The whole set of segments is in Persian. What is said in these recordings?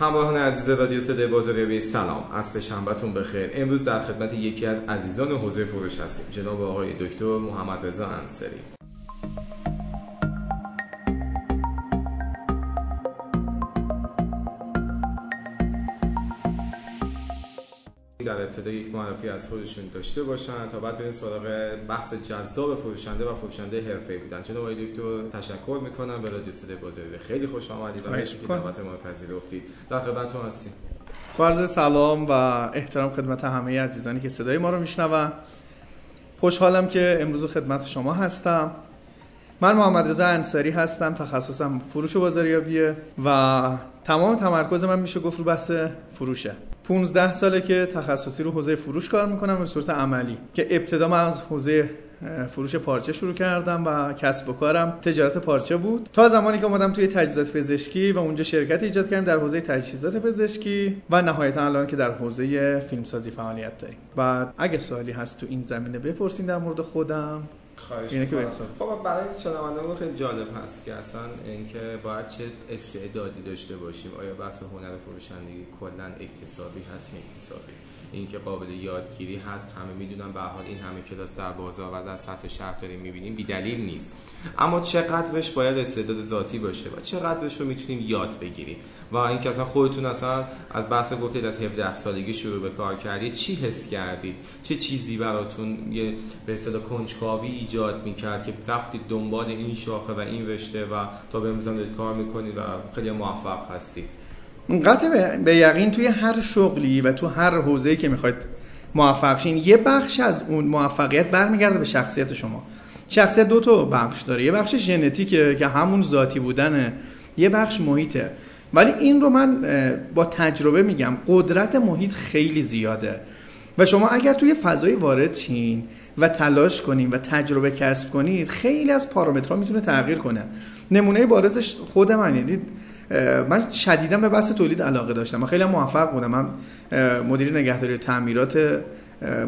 همراهان عزیز رادیو صدای بازاریابی سلام. عصر شنبهتون بخیر. امروز در خدمت یکی از عزیزان حوزه فروش هستیم. جناب آقای دکتر محمد رضا انصاری. ابتدا یک معرفی از خودشون داشته باشن تا بعد بریم سراغ بحث جذاب فروشنده و فروشنده حرفه‌ای بودن. جناب آقای دکتر تشکر می‌کنم. به رادیو صدای بازاریابی خیلی خوش آمدید و مرسی. که دعوت ما پذیرفتید. در خدمتتون هستیم. عرض سلام و احترام خدمت همه عزیزانی که صدای ما رو میشنون. خوشحالم که امروز خدمت شما هستم. من محمد رضا انصاری هستم تخصصم فروش و بازاریابیه و تمام تمرکز من میشه گفت رو بحث فروشه. 15 ساله که تخصصی رو حوزه فروش کار می‌کنم به صورت عملی که ابتدا من از حوزه فروش پارچه شروع کردم و کسب و کارم تجارت پارچه بود. تا زمانی که اومدم توی تجهیزات پزشکی و اونجا شرکت ایجاد کردیم در حوزه تجهیزات پزشکی و نهایتا الان که در حوزه فیلمسازی فعالیت داریم. و اگه سوالی هست تو این زمینه بپرسین در مورد خودم. خواهش اینه که خب برای شنوندگان خیلی جالب هست که اصلا اینکه باید چه استعدادی داشته باشیم. آیا بحث هنر فروشندگی کلا اکتسابی هست یا اکتسابی؟ اینکه قابل یادگیری هست همه می‌دونن. به حال این همه کلاس در بازار و در سطح شهر داریم می‌بینیم بی دلیل نیست. اما چقدرش باید استعداد ذاتی باشه و چقدرش رو می‌تونیم یاد بگیریم. و اینکه اصلا خودتون اصلا از بحث گفتید از 17 سالگی شروع به کار کردید چی حس کردید؟ چه چیزی براتون یه به اصطلاح کنجکاوی ایجاد می‌کرد که رفتید دنبال این شاخه و این رشته و تا به امروز کار می‌کنید و خیلی موفق هستید؟ قطع به یقین توی هر شغلی و تو هر حوزه‌ای که می‌خواید موفق شین یه بخش از اون موفقیت برمیگرده به شخصیت شما. شخصیت دو تا بخش داره. یه بخش ژنتیکه که همون ذاتی بودنه. یه بخش محیطه. ولی این رو من با تجربه میگم قدرت محیط خیلی زیاده. و شما اگر توی فضای وارد چین و تلاش کنید و تجربه کسب کنید خیلی از پارامترها می‌تونه تغییر کنه. نمونه بارزش خود من یعنی من شدیدا به بحث تولید علاقه داشتم من خیلی موفق بودم. من مدیر نگهداری تعمیرات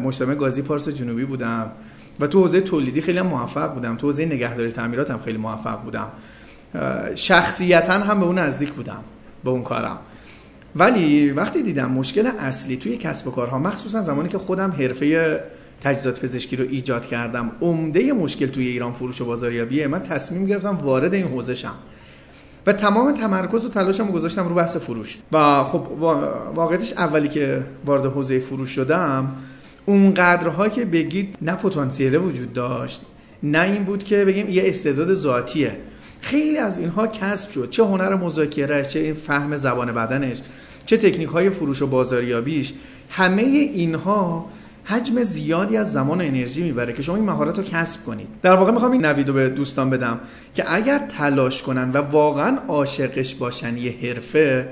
مجتمع گازی پارس جنوبی بودم و تو حوزه تولیدی خیلی موفق بودم. تو حوزه نگهداری تعمیرات هم خیلی موفق بودم. شخصیتا هم به اون نزدیک بودم به اون کارم. ولی وقتی دیدم مشکل اصلی توی کسب و کارها مخصوصا زمانی که خودم حرفه تجهیزات پزشکی رو ایجاد کردم عمده مشکل توی ایران فروش و بازاریابیه من تصمیم گرفتم وارد این حوزه شم. و تمام تمرکز و تلاشم رو گذاشتم رو بحث فروش. و خب واقعیتش اولی که وارد حوزه فروش شدم اون قدرها که بگید نه پتانسیل وجود داشت نه این بود که بگیم یه استعداد ذاتیه. خیلی از اینها کسب شد. چه هنر مذاکره چه این فهم زبان بدنش چه تکنیک های فروش و بازاریابیش. همه اینها حجم زیادی از زمان و انرژی می‌بره که شما این مهارت رو کسب کنید. در واقع می‌خوام این نویدو به دوستان بدم که اگر تلاش کنن و واقعا عاشقش باشن یه حرفه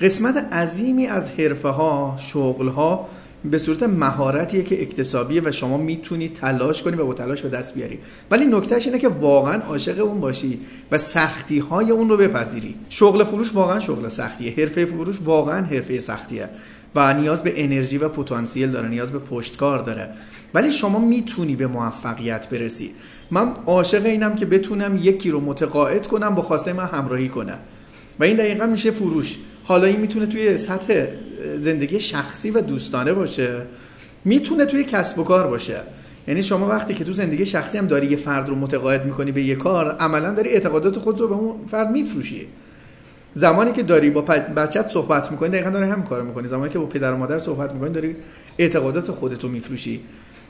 قسمت عظیمی از حرفه ها شغل ها به صورت مهارتیه که اکتسابیه و شما می‌تونی تلاش کنی و با تلاش به دست بیاری. ولی نکتهش اینه که واقعا عاشق اون باشی و سختی های اون رو بپذیری. شغل فروش واقعا شغل سختیه. حرفه فروش واقعا حرفه سختیه. و نیاز به انرژی و پتانسیل داره نیاز به پشتکار داره. ولی شما می‌تونی به موفقیت برسی. من عاشق اینم که بتونم یکی رو متقاعد کنم با خواسته من همراهی کنم. و این دقیقا میشه فروش. حالا این می‌تونه توی سطح زندگی شخصی و دوستانه باشه. می‌تونه توی کسب و کار باشه. یعنی شما وقتی که تو زندگی شخصی هم داری یه فرد رو متقاعد می‌کنی به یه کار عملا داری اعتقادات خود رو به اون فرد میفروشی. زمانی که داری با بچت صحبت می‌کنی دقیقا داری همین کارو می‌کنی. زمانی که با پدر و مادر صحبت می‌کنی داری اعتقادات خودتو میفروشی.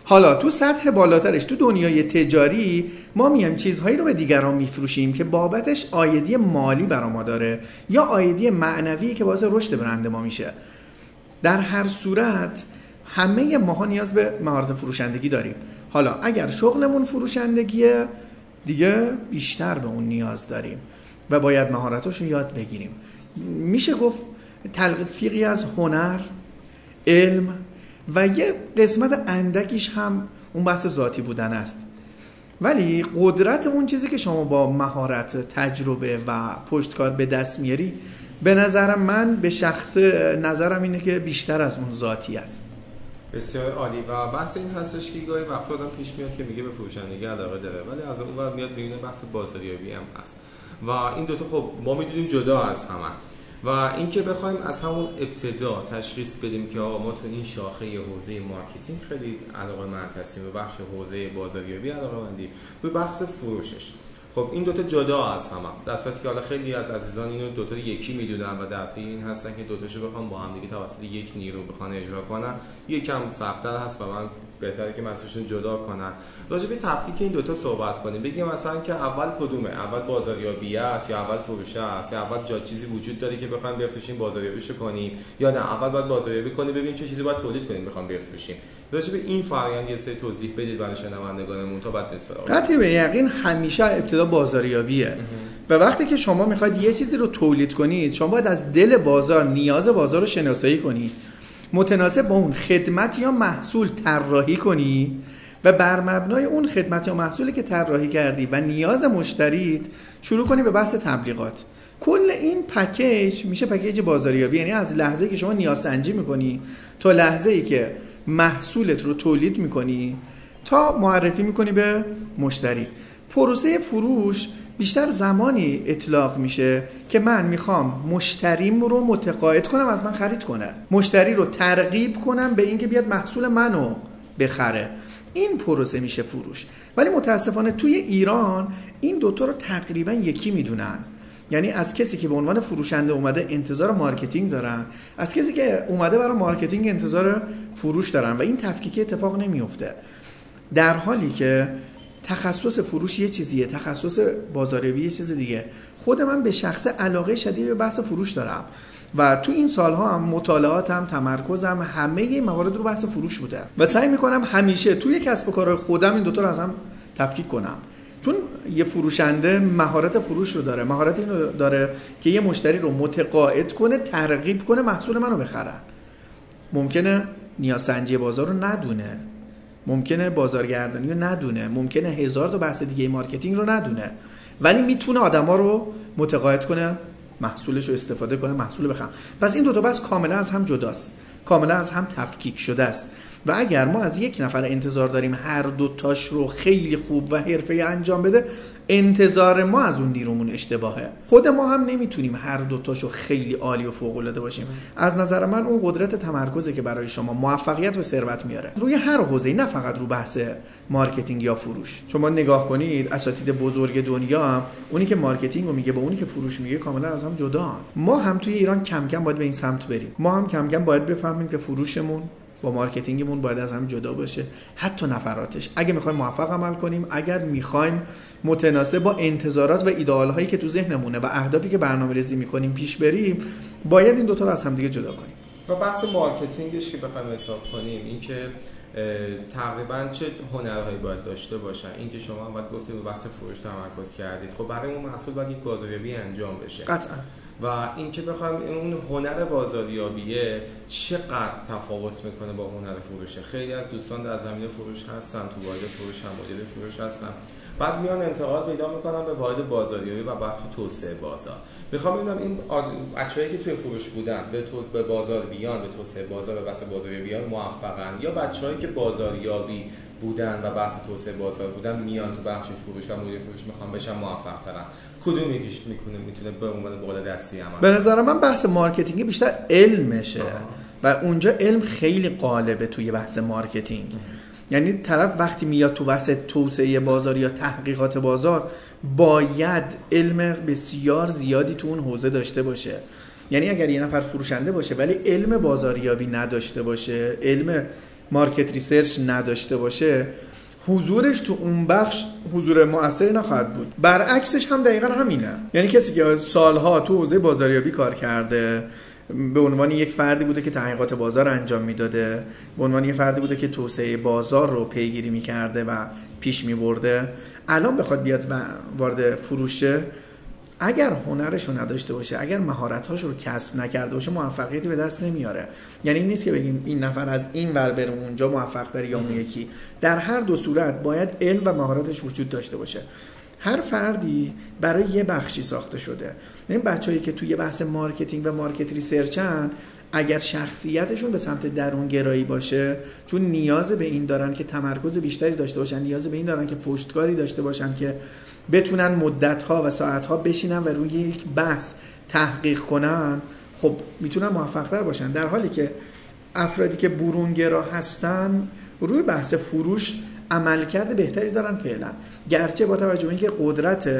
حالا تو سطح بالاترش تو دنیای تجاری ما میایم چیزهایی رو به دیگران میفروشیم که بابتش آیدی مالی برا ما داره یا آیدی معنوی که باعث رشد برند ما میشه. در هر صورت همه ماها نیاز به مهارت فروشندگی داریم. حالا اگر شغلمون فروشندگیه دیگه بیشتر به اون نیاز داریم. و باید مهارتاش رو یاد بگیریم. میشه گفت تلفیقی از هنر علم و یه قسمت اندکیش هم اون بحث ذاتی بودن است. ولی قدرت اون چیزی که شما با مهارت تجربه و پشتکار به دست میاری به نظر من به شخص نظرم اینه که بیشتر از اون ذاتی است. بسیار عالی. و بحث این هستش که گاهی وقت آدم پیش میاد که میگه به فروشندگی علاقه داره ولی از اون ور میاد می‌بینه بحث بازاریابی هم هست. و این دوتا خب ما می‌دونیم جدا از همه. و اینکه بخوایم از همون ابتدا تشخیص بدیم که آقا ما تو این شاخه حوزه marketing خیلی علاقه مند هستیم و بخش حوزه بازاریابی علاقه مندی به بخش فروشش. خب این دوتا جدا از هم, هم. در صورتی که حالا خیلی از عزیزان اینو دوتا یکی می‌دونن و در این هستن که دوتاشو بخوام با هم دیگه توسط یک نیرو بخوان اجرا کنن. یکم سختتر هست و من بهتره که مسئولشون جدا کنن. راجع به تفکیک این دوتا صحبت کنیم. بگیم مثلا که اول کدومه؟ اول بازاریابی است یا اول فروش است؟ یا اول جا چیزی وجود داره که بخوایم بفروشیم بازاریابیشو کنیم؟ یا نه اول باید بازاریابی کنیم ببینیم چه چیزی باید تولید کنیم بخوام بفروشیم. راجع به این فرآیند یه سری توضیح بدید برای شنوندگانمون تا بعد قطعی به یقین همیشه ابتدا بازاریابیه. و وقتی که شما می‌خواید یه چیزی رو تولید کنید شما باید از دل بازار نیاز بازار رو شناسایی کنید. متناسب با اون خدمت یا محصول طراحی کنی و بر مبنای اون خدمت یا محصولی که طراحی کردی و نیاز مشتریت شروع کنی به بحث تبلیغات. کل این پکیج میشه پکیج بازاریابی. یعنی از لحظه که شما نیاز سنجی می‌کنی تا لحظه ای که محصولت رو تولید می‌کنی تا معرفی می‌کنی به مشتری. پروسه فروش بیشتر زمانی اطلاق میشه که من می‌خوام مشتریم رو متقاعد کنم از من خرید کنه. مشتری رو ترغیب کنم به اینکه بیاد محصول منو بخره. این پروسه میشه فروش. ولی متاسفانه توی ایران این دوتا رو تقریبا یکی می‌دونن. یعنی از کسی که به عنوان فروشنده اومده انتظار marketing دارن از کسی که اومده برای marketing انتظار فروش دارن و این تفکیک اتفاق نمیفته. در حالی که تخصص فروش یه چیزیه تخصص بازاریابی یه چیز دیگه. خود من به شخص علاقه شدید به بحث فروش دارم. و تو این سالها هم مطالعاتم تمرکزم همه موارد رو بحث فروش بوده. و سعی می‌کنم همیشه توی کسب و کار خودم این دوتا رو از هم تفکیک کنم. چون یه فروشنده مهارت فروش رو داره مهارت اینو داره که یه مشتری رو متقاعد کنه ترغیب کنه محصول منو بخرن ممکنه نیاز سنجی بازار رو ندونه. ممکنه بازارگردانی رو ندونه ممکنه هزار تا بحث دیگه marketing رو ندونه. ولی می‌تونه آدما رو متقاعد کنه محصولش رو استفاده کنه محصول بخرن پس این دو تا بحث کاملا از هم جداست. کاملا از هم تفکیک شده است و اگر ما از یک نفر انتظار داریم هر دو تاش رو خیلی خوب و حرفه‌ای انجام بده انتظار ما از اون نیرومون اشتباهه. خود ما هم نمی‌تونیم هر دو تاشو خیلی عالی و فوق العاده باشیم. از نظر من اون قدرت تمرکزه که برای شما موفقیت و ثروت میاره. روی هر حوزه نه فقط رو بحث marketing یا فروش. شما نگاه کنید اساتید بزرگ دنیا هم اونی که marketing رو میگه با اونی که فروش میگه کاملا از هم جدا ما هم توی ایران کم کم باید به این سمت بریم. ما هم کم کم باید بفهمیم که فروشمون با marketing مون باید از هم جدا باشه. حتی نفراتش. اگه می‌خوایم موفق عمل کنیم اگر می‌خوایم متناسب با انتظارات و ایدئال هایی که تو ذهنمونه و اهدافی که برنامه ریزی می‌کنیم پیش بریم باید این دوتا رو از هم دیگه جدا کنیم. و بحث marketing ش که بخوایم حساب کنیم اینکه تقریبا چه هنرهایی باید داشته باشن؟ اینکه شما هم باید گفتید به بحث فروش تمرکز کردید. خب برای اون محصول باید یک بازاریابی انجام بشه. قطعا. و اینکه بخوایم اون هنر بازاریابیه چقدر تفاوت می‌کنه با هنر فروشه خیلی از دوستان در زمینه فروش هستن تو واحد فروش هم مدیر فروش هستن. بعد میان انتقاد پیدا می‌کنن به واحد بازاریابی و بخش توسعه بازار. می‌خوام ببینم این بچه‌ای که توی فروش بودن به تو به بازار بیان به توسعه بازار به بحث بازاریابی بیان موفقن؟ یا بچه‌هایی که بازاریابی بودن و بحث توسعه بازار بودن میان تو بخش فروش و مدیر فروش می‌خوام بشن موفق ترن کدوم یکیش می‌کنه می‌تونه به عنوان بقول دستی عمل به نظر من بحث مارکتینگ بیشتر علمشه و اونجا علم خیلی قالبه توی بحث مارکتینگ. یعنی طرف وقتی میاد تو بحث توسعه بازار یا تحقیقات بازار باید علم بسیار زیادی تو اون حوزه داشته باشه. یعنی اگر یه نفر فروشنده باشه ولی علم بازاریابی نداشته باشه علم مارکت ریسرچ نداشته باشه حضورش تو اون بخش حضور مؤثری نخواهد بود. برعکسش هم دقیقا همینه. یعنی کسی که سالها تو حوزه بازاریابی کار کرده به عنوان یک فردی بوده که تحقیقات بازار انجام می‌داده به عنوان یک فردی بوده که توسعه بازار رو پیگیری می‌کرده و پیش میبرده الان بخواد بیاد وارد فروشه اگر هنرش رو نداشته باشه اگر مهارت‌هاش رو کسب نکرده باشه موفقیتی به دست نمیاره. یعنی این نیست که بگیم این نفر از این ور بره اونجا موفق یا اون یکی. در هر دو صورت باید علم و مهارتش وجود داشته باشه. هر فردی برای یه بخشی ساخته شده. این بچههایی که توی بحث مارکتینگ و مارکت ریسرچن اگر شخصیتشون به سمت درونگرایی باشه چون نیاز به این دارن که تمرکز بیشتری داشته باشن نیاز به این دارن که پشتکاری داشته باشن که بتونن مدتها و ساعتها بشینن و روی یک بحث تحقیق کنن خب می‌تونن موفقتر باشن. در حالی که افرادی که برونگرا هستن روی بحث فروش عملکرد بهتری دارن فعلا. گرچه با توجه به اینکه قدرت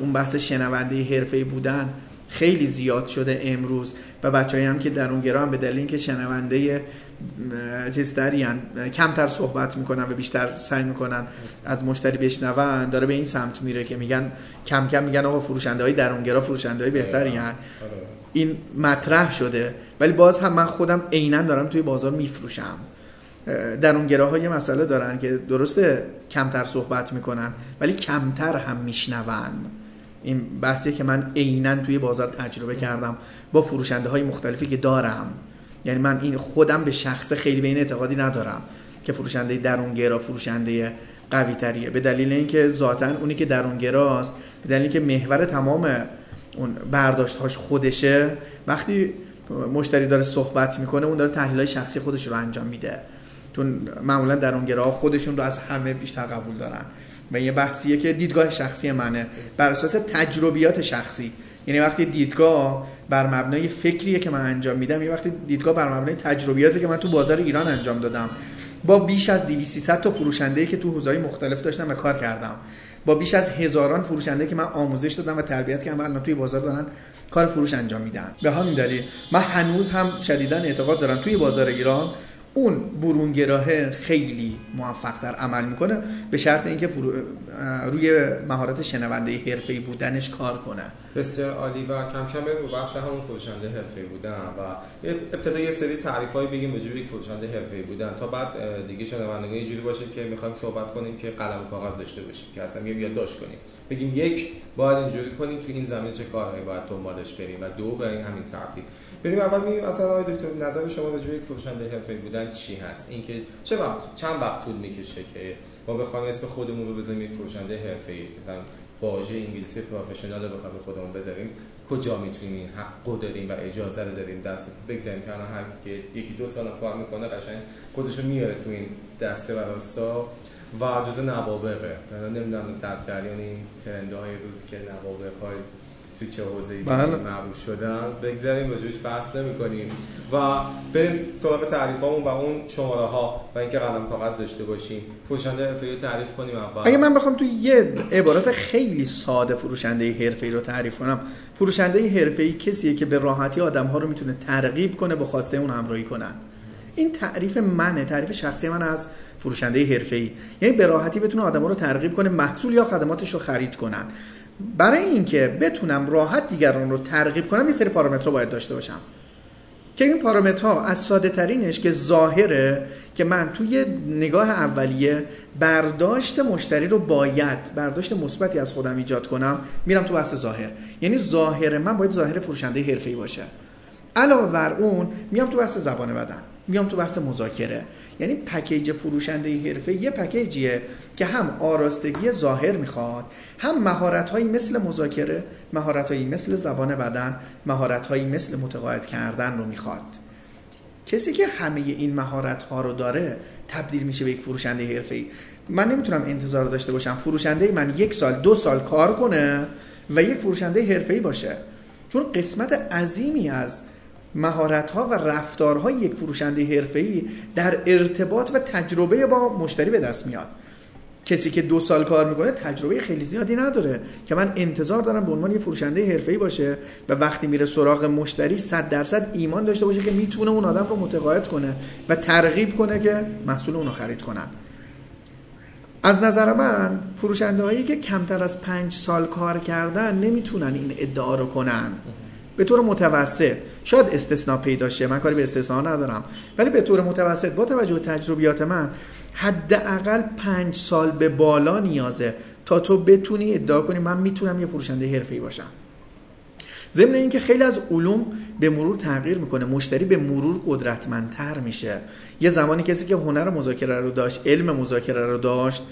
اون بحث شنونده حرفه‌ای بودن خیلی زیاد شده امروز و بچه‌ای هم که در اون گرام به دلیل اینکه شنونده چیزتری کمتر صحبت می‌کنن و بیشتر سعی می‌کنن از مشتری بشنون. داره به این سمت میره که میگن کم کم میگن آقا فروشنده های درونگرا فروشنده های بهتری. این مطرح شده. ولی باز هم من خودم عینا دارم توی بازار میفروشم. در اون های مسئله دارن که درسته کمتر صحبت می‌کنن ولی کمتر هم میشنون. این بحثی که من عینا توی بازار تجربه کردم با فروشنده های مختلفی که دارم. یعنی من این خودم به شخص خیلی به این اعتقادی ندارم که فروشنده درونگرا فروشنده قوی تریه به دلیل اینکه ذاتا اونی که درونگراست به دلیل اینکه محور تمام اون برداشتهاش خودشه وقتی مشتری داره صحبت می‌کنه اون داره تحلیل شخصی خودش رو انجام میده. چون معمولا درونگرا خودشون رو از همه بیشتر قبول دارن. و یه بحثیه که دیدگاه شخصی منه. بر اساس تجربیات شخصی. یعنی وقتی دیدگاه بر مبنای فکریه که من انجام میدم یه وقتی دیدگاه بر مبنای تجربیاتی که من تو بازار ایران انجام دادم با بیش از 200 تا فروشنده که تو حوزه‌های مختلف داشتم و کار کردم با بیش از هزاران فروشنده که من آموزش دادم و تربیت کردم الان توی بازار دارن کار فروش انجام میدن. به همین دلیل من هنوز هم شدیدا اعتقاد دارم توی بازار ایران اون برونگراه خیلی موفق در عمل می‌کنه به شرط اینکه روی مهارت شنونده حرفه‌ای بودنش کار کنه. بسیار عالی و کم کم به بخش همون فروشنده حرفه‌ای بودن و ابتدا یه سری تعریفایی بگیم راجع یک فروشنده حرفه‌ای بودن تا بعد دیگه شنوندگان اینجوری باشه که می‌خوایم صحبت کنیم که قلم و کاغذ داشته باشیم که اصلا یه یادداشت کنیم. بگیم یک باید اینجوری کنیم تو این زمینه چه کارهایی باید دنبالش بریم و دو به همین ترتیب بریم اول میگیم اصلا آقای دکتر نظر شما راجع به یک فروشنده حرفه‌ای بودن چی هست؟ اینکه چه وقت چند وقت طول می‌کشه که ما بخوایم اسم خودمون رو بزنیم یک فروشنده حرفه‌ای؟ مثلا واژه انگلیسی پروفشنال رو بخوایم خودمون بذاریم. کجا می‌تونیم این حقو داریم و اجازه رو داریم دست بگذاریم؟ که هر کی که یکی دو سال کار می‌کنه قشنگ خودشو میاره تو این دسته و راستا. و جزء نوابغه. نمی‌دونم در جریان این ترندهای روزی که نوابغ تو چه حوزه‌ای بله. معروف شدن بگذاریم راجعش بحث نمی‌کنیم. و بریم سراغ تعریفامون و اون شماره ها و اینکه قلم کاغذ داشته باشیم. فروشنده حرفه‌ای رو تعریف کنیم اول. اگه من بخوام تو یه عبارت خیلی ساده فروشنده حرفه‌ای رو تعریف کنم فروشنده حرفه‌ای کسیه که به راحتی آدم‌ها رو می‌تونه ترغیب کنه با خواسته اون همراهی کنن. این تعریف منه تعریف شخصی من از فروشنده حرفه‌ای. یعنی به راحتی بتونه آدم‌ها رو ترغیب کنه محصول یا خدماتش رو خرید کنن. برای اینکه بتونم راحت دیگران رو ترغیب کنم یه سری پارامترها باید داشته باشم. که این پارامترها از ساده ترینش که ظاهره که من توی نگاه اولیه برداشت مشتری رو باید برداشت مثبتی از خودم ایجاد کنم میرم تو بحث ظاهر. یعنی ظاهر من باید ظاهر فروشنده حرفه‌ای باشه. علاوه بر اون میام تو بحث زبان بدن. میام تو بحث مذاکره. یعنی پکیج فروشنده حرفه یه پکیجیه که هم آراستگی ظاهر می‌خواد هم مهارت هایی مثل مذاکره مهارت هایی مثل زبان بدن مهارت هایی مثل متقاعد کردن رو می‌خواد. کسی که همه این مهارت ها رو داره تبدیل میشه به یک فروشنده حرفه من نمی‌تونم انتظار داشته باشم فروشنده من یک سال دو سال کار کنه و یک فروشنده حرفه باشه. چون قسمت عظیمی از مهارت ها و رفتارهای یک فروشنده حرفه‌ای در ارتباط و تجربه با مشتری به دست میاد. کسی که دو سال کار می‌کنه تجربه خیلی زیادی نداره که من انتظار دارم به عنوان یه فروشنده حرفه‌ای باشه و وقتی میره سراغ مشتری 100 درصد ایمان داشته باشه که می‌تونه اون آدم رو متقاعد کنه و ترغیب کنه که محصول اونو خرید کنن. از نظر من فروشنده هایی که کمتر از پنج سال کار کردن نمی‌تونن این ادعا رو کنن. به طور متوسط. شاید استثناء پیدا شه من کاری به استثناء ندارم. ولی به طور متوسط با توجه به تجربیات من حداقل پنج سال به بالا نیازه تا تو بتونی ادعا کنی من می‌تونم یه فروشنده حرفه‌ای باشم. ضمن اینکه خیلی از علوم به مرور تغییر می‌کنه. مشتری به مرور قدرتمندتر میشه. یه زمانی کسی که هنر مذاکره رو داشت علم مذاکره رو داشت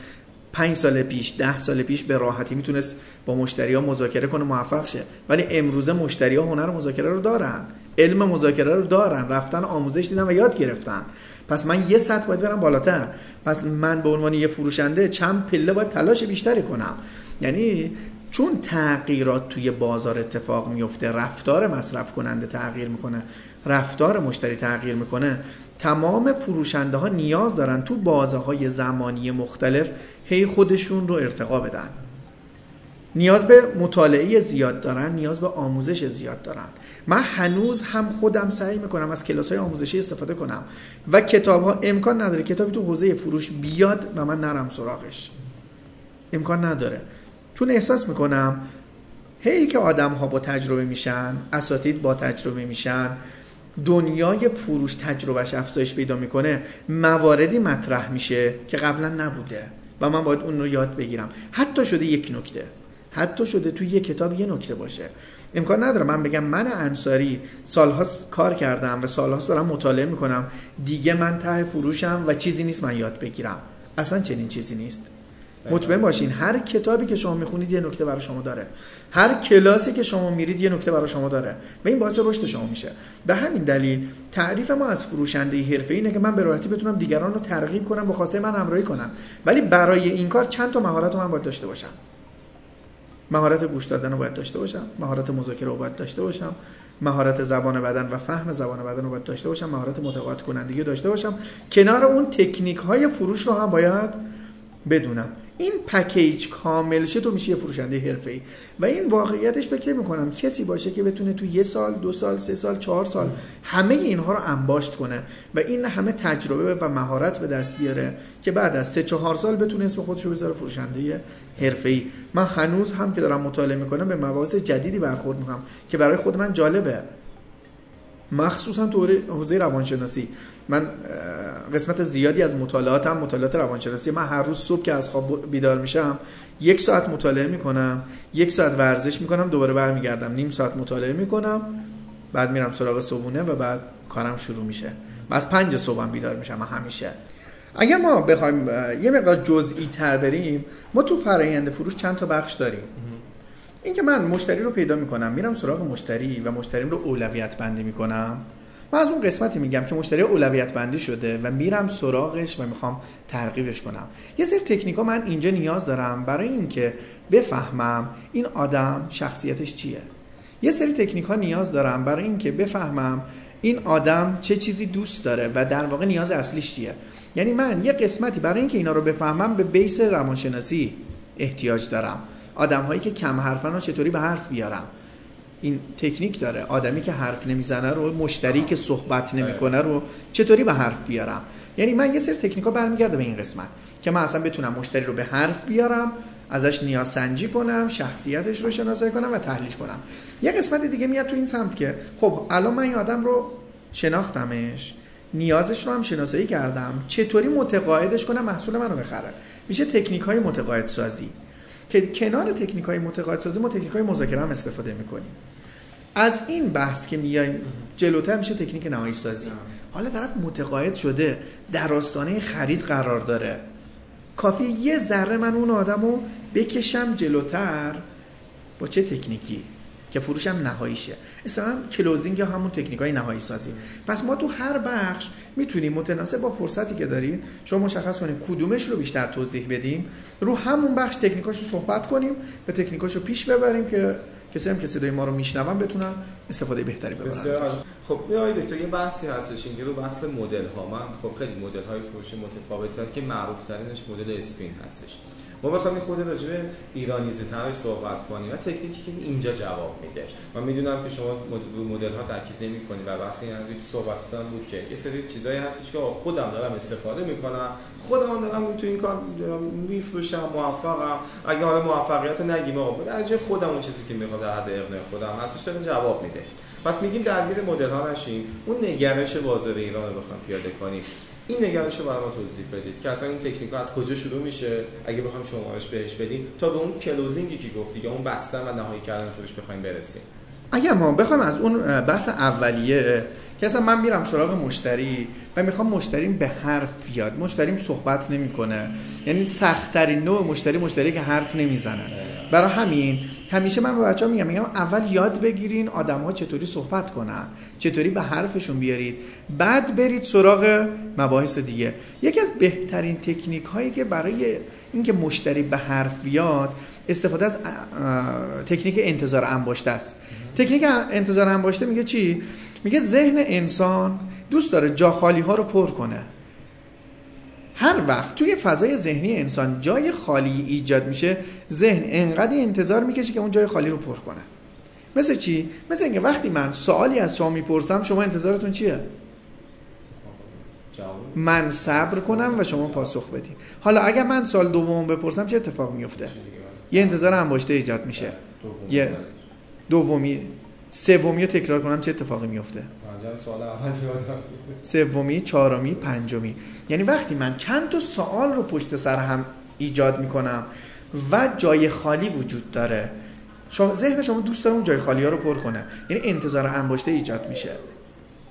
پنج سال پیش ده سال پیش به راحتی می‌تونست با مشتری ها مذاکره کنه موفق شه. ولی امروزه مشتری ها هنر مذاکره رو دارن علم مذاکره رو دارن رفتن آموزش دیدن و یاد گرفتن. پس من یه سطح باید برم بالاتر. پس من به عنوان یه فروشنده چند پله باید تلاش بیشتری کنم. یعنی چون تغییرات توی بازار اتفاق میفته رفتار مصرف کننده تغییر می‌کنه رفتار مشتری تغییر می‌کنه تمام فروشنده ها نیاز دارن تو بازه های زمانی مختلف هی خودشون رو ارتقا بدن. نیاز به مطالعه زیاد دارن نیاز به آموزش زیاد دارن. من هنوز هم خودم سعی می‌کنم از کلاس های آموزشی استفاده کنم و کتاب ها امکان نداره کتابی تو حوزه فروش بیاد و من نرم سراغش. امکان نداره. چون احساس می‌کنم هی که آدم ها با تجربه میشن اساتید با تجربه میشن دنیای فروش تجربهش افزایش پیدا می‌کنه مواردی مطرح میشه که قبلا نبوده و من باید اون رو یاد بگیرم. حتی شده یک نکته. حتی شده توی یک کتاب یه نکته باشه. امکان نداره من بگم من انصاری سالهاست کار کردم و سالهاست دارم مطالعه می‌کنم. دیگه من ته فروشم و چیزی نیست من یاد بگیرم. اصلا چنین چیزی نیست. مطمئن باشین هر کتابی که شما می‌خونید یه نکته برای شما داره. هر کلاسی که شما میرید یه نکته برای شما داره. و این باعث رشد شما میشه. به همین دلیل تعریف ما از فروشنده حرفه اینه که من به راحتی بتونم دیگران رو ترغیب کنم به خواسته من همراهی کنم. ولی برای این کار چند تا مهارت رو من باید داشته باشم. مهارت گوش دادن رو باید داشته باشم. مهارت مذاکره رو باید داشته باشم. مهارت زبان بدن و فهم زبان بدن رو باید داشته باشم. مهارت متقاعد کنندگی داشته باشم. کنار اون تکنیک های فروش رو هم باید بدونم. این پکیج کامل شه تو میشه یه فروشنده حرفه‌ای. و این واقعیتش فکر می‌کنم کسی باشه که بتونه تو یه سال دو سال سه سال چهار سال همه اینها رو انباشت کنه و این همه تجربه و مهارت به دست بیاره که بعد از سه چهار سال بتونه اسم خودش رو بذاره فروشنده حرفه‌ای. من هنوز هم که دارم مطالعه می‌کنم به مباحث جدیدی برخورد می‌کنم که برای خود من جالبه. مخصوصا تو حوزه روانشناسی. من قسمت زیادی از مطالعاتم مطالعات روانشناسی من هر روز صبح که از خواب بیدار میشم یک ساعت مطالعه می‌کنم یک ساعت ورزش می‌کنم دوباره برمیگردم. نیم ساعت مطالعه می‌کنم بعد میرم سراغ صبحونه و بعد کارم شروع میشه. و از پنج صبحم بیدار میشم همیشه. اگر ما بخوایم یه مقدار جزئی تر بریم ما تو فرایند فروش چند تا بخش داریم. اینکه من مشتری رو پیدا می‌کنم میرم سراغ مشتری و مشتریم رو اولویت بندی می‌کنم. من از اون قسمتی میگم که مشتری اولویت بندی شده و میرم سراغش و می‌خوام ترغیبش کنم. یه سری تکنیک ها من اینجا نیاز دارم برای اینکه بفهمم این آدم شخصیتش چیه. یه سری تکنیک ها نیاز دارم برای اینکه بفهمم این آدم چه چیزی دوست داره و در واقع نیاز اصلیش چیه. یعنی من یه قسمتی برای اینکه اینا رو بفهمم به بیس روانشناسی احتیاج دارم. آدم هایی که کم حرفن رو چطوری به حرف بیارم این تکنیک داره. آدمی که حرف نمی‌زنه رو مشتری که صحبت نمی‌کنه رو چطوری به حرف بیارم؟ یعنی من یه سری تکنیکا برمیگرده به این قسمت که من اصلا بتونم مشتری رو به حرف بیارم ازش نیاز سنجی کنم شخصیتش رو شناسایی کنم و تحلیل کنم. یه قسمت دیگه میاد تو این سمت که خب الان من این آدم رو شناختمش نیازش رو هم شناسایی کردم چطوری متقاعدش کنم محصول منو بخره؟ میشه تکنیک های متقاعد سازی که کنار تکنیک های متقاعد سازی ما تکنیک های مذاکره هم استفاده می‌کنیم. از این بحث که میایم جلوتر میشه تکنیک نهایی سازی حالا طرف متقاعد شده در آستانه خرید قرار داره. کافی یه ذره من اون آدم رو بکشم جلوتر؟ با چه تکنیکی؟ که فروشم نهاییشه. اصلا کلوزینگ یا همون تکنیک های نهایی سازی پس ما تو هر بخش می‌تونیم متناسب با فرصتی که دارید شما مشخص کنیم کدومش رو بیشتر توضیح بدیم. رو همون بخش تکنیکاش رو صحبت کنیم به تکنیکاش رو پیش ببریم که کسی هم که صدای ما رو میشنون بتونن استفاده بهتری ببرن خب آقای دکتر یه بحثی هستش اینکه رو بحث مدل ها من خب خیلی مدل های فروش متفاوت که معروف ترینش مدل اسپین هستش. ما بخوایم این خود راجع به ایرانیزی ترش صحبت کنیم و تکنیکی که اینجا جواب میده. من می‌دونم که شما مدل ها تاکید نمی کنید و بحث این تو صحبتتون بود که یه سری چیزایی هستش که خودم دارم استفاده می‌کنم. خودم دارم تو این کار میفروشم موفقم. اگه حالا موفقیت رو نگیم آقا در خودم اون چیزی که می‌خوام در حد اقناع خودم هستش داره جواب میده. پس میگیم درگیر مدل ها نشیم. اون نگرش بازار ایران رو بخوام پیاده کنیم. این نگرش رو برای ما توضیح بدید که اصلا این تکنیک از کجا شروع میشه؟ اگه بخوایم شمارش بهش بدیم تا به اون کلوزینگی که گفتی که اون بستن و نهایی کردن فروش بخوایم برسیم. اگر ما بخوایم از اون بحث اولیه که اصلا من میرم سراغ مشتری و می‌خوام مشتریم به حرف بیاد. مشتریم صحبت نمی‌کنه. یعنی سختترین نوع مشتری مشتری که حرف نمی‌زنه. برای همین همیشه من به بچه ها میگم میگم اول یاد بگیرین آدم ها چطوری صحبت کنن چطوری به حرفشون بیارید بعد برید سراغ مباحث دیگه. یکی از بهترین تکنیک هایی که برای اینکه مشتری به حرف بیاد استفاده از تکنیک انتظار انباشته است. تکنیک انتظار انباشته میگه چی؟ میگه ذهن انسان دوست داره جا خالی ها رو پر کنه. هر وقت توی فضای ذهنی انسان جای خالی ایجاد میشه ذهن انقدر انتظار می‌کشه که اون جای خالی رو پر کنه. مثل چی؟ مثل اینکه وقتی من سوالی از شما می‌پرسم شما انتظارتون چیه؟ من صبر کنم و شما پاسخ بدین. حالا اگر من سال دوم بپرسم چه اتفاق میفته؟ یه انتظار انباشته ایجاد میشه. یه دومی. سومی رو تکرار کنم چه اتفاقی میفته؟ سومی چهارمی پنجمی. یعنی وقتی من چند تا سوال رو پشت سر هم ایجاد می‌کنم و جای خالی وجود داره شما ذهن شما دوست داره اون جای خالی ها رو پر کنه. یعنی انتظار انباشته ایجاد میشه.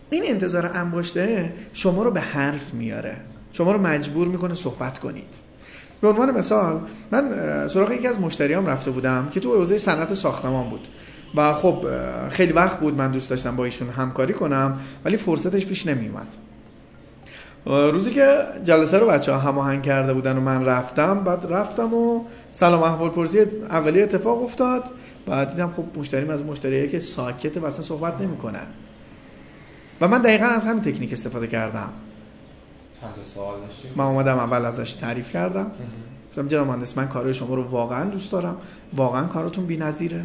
این انتظار انباشته شما رو به حرف میاره. شما رو مجبور می‌کنه صحبت کنید. به عنوان مثال من سراغ یکی از مشتریام رفته بودم که تو حوزه صنعت ساختمان بود. و خب خیلی وقت بود من دوست داشتم با ایشون همکاری کنم ولی فرصتش پیش نمیومد روزی که جلسه رو بچه ها هماهنگ کرده بودن و من رفتم بعد رفتم و سلام احوال پرسی اولی اتفاق افتاد. بعد دیدم خب مشتریم از مشتریه که ساکت و اصلا صحبت نمی‌کنه و من دقیقا از همین تکنیک استفاده کردم. چند سوال من اومدم اول ازش تعریف کردم. گفتم جناب مهندس من کارهای شما رو واقعا دوست دارم. واقعا کارتون بی‌نظیره.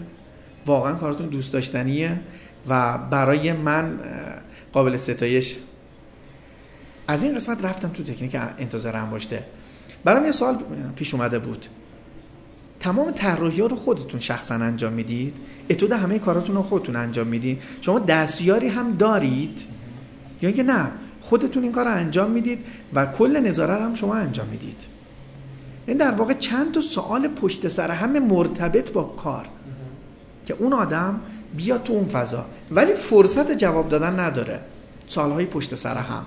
واقعا کارتون دوست داشتنیه و برای من قابل ستایش. از این قسمت رفتم تو تکنیک انتظار انباشته. برام یه سوال پیش اومده بود. تمام طراحی رو خودتون شخصا انجام می‌دید؟ اتود همه کاراتون رو خودتون انجام می‌دید؟ شما دستیاری هم دارید؟ یا اینکه نه خودتون این کار رو انجام می‌دید و کل نظارت هم شما انجام می‌دید؟ این در واقع چند تا سوال پشت سر همه مرتبط با کار. که اون آدم بیاد تو اون فضا. ولی فرصت جواب دادن نداره. سالهای پشت سر هم.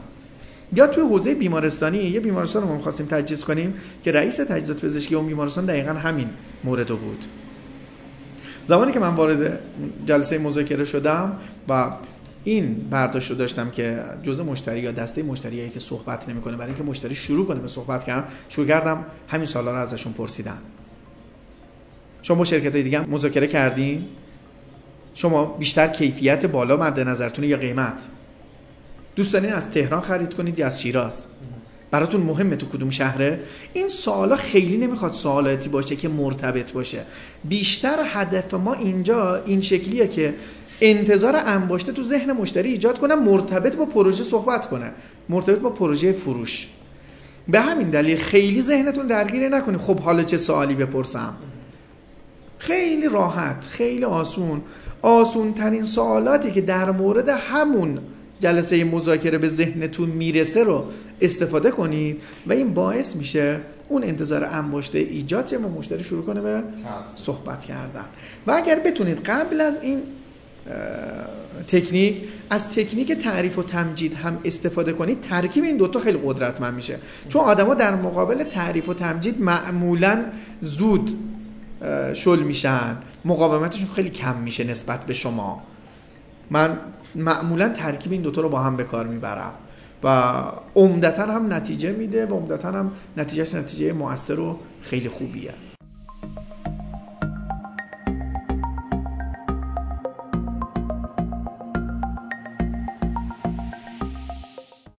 یا توی حوزه بیمارستانی یه بیمارستان رو ما می‌خواستیم تجهیز کنیم که رئیس تجهیزات پزشکی اون بیمارستان دقیقا همین مورد بود. زمانی که من وارد جلسه مذاکره شدم و این برداشت رو داشتم که جزء مشتری یا دسته مشتریایی که صحبت نمی‌کنه برای اینکه مشتری شروع کنه به صحبت کردن شروع کردم همین سوالا رو ازشون پرسیدم شما با شرکت های دیگه مذاکره کردین؟ شما بیشتر کیفیت بالا مد نظرتون یا قیمت؟ دوست دارین از تهران خرید کنید یا از شیراز؟ براتون مهمه تو کدوم شهره؟ این سوالا خیلی نمی‌خواد سوالاتی باشه که مرتبط باشه. بیشتر هدف ما اینجا این شکلیه که انتظار انباشته تو ذهن مشتری ایجاد کنه مرتبط با پروژه صحبت کنه. مرتبط با پروژه فروش. به همین دلیل خیلی ذهنتون درگیر نکنید. خب حالا چه سوالی بپرسم؟ خیلی راحت خیلی آسون. آسون ترین سوالاتی که در مورد همون جلسه مذاکره به ذهنتون می‌رسه رو استفاده کنید و این باعث میشه اون انتظار انباشته ایجاد چه مشتری شروع کنه به صحبت کردن. و اگر بتونید قبل از این تکنیک از تکنیک تعریف و تمجید هم استفاده کنید ترکیب این دوتا خیلی قدرتمند میشه. چون آدما در مقابل تعریف و تمجید معمولا زود شل میشن. مقاومتشون خیلی کم میشه نسبت به شما. من معمولا ترکیب این دوتا رو با هم به کار می‌برم. و عمدتا هم نتیجه میده و عمدتا هم نتیجهش نتیجه مؤثر و خیلی خوبیه.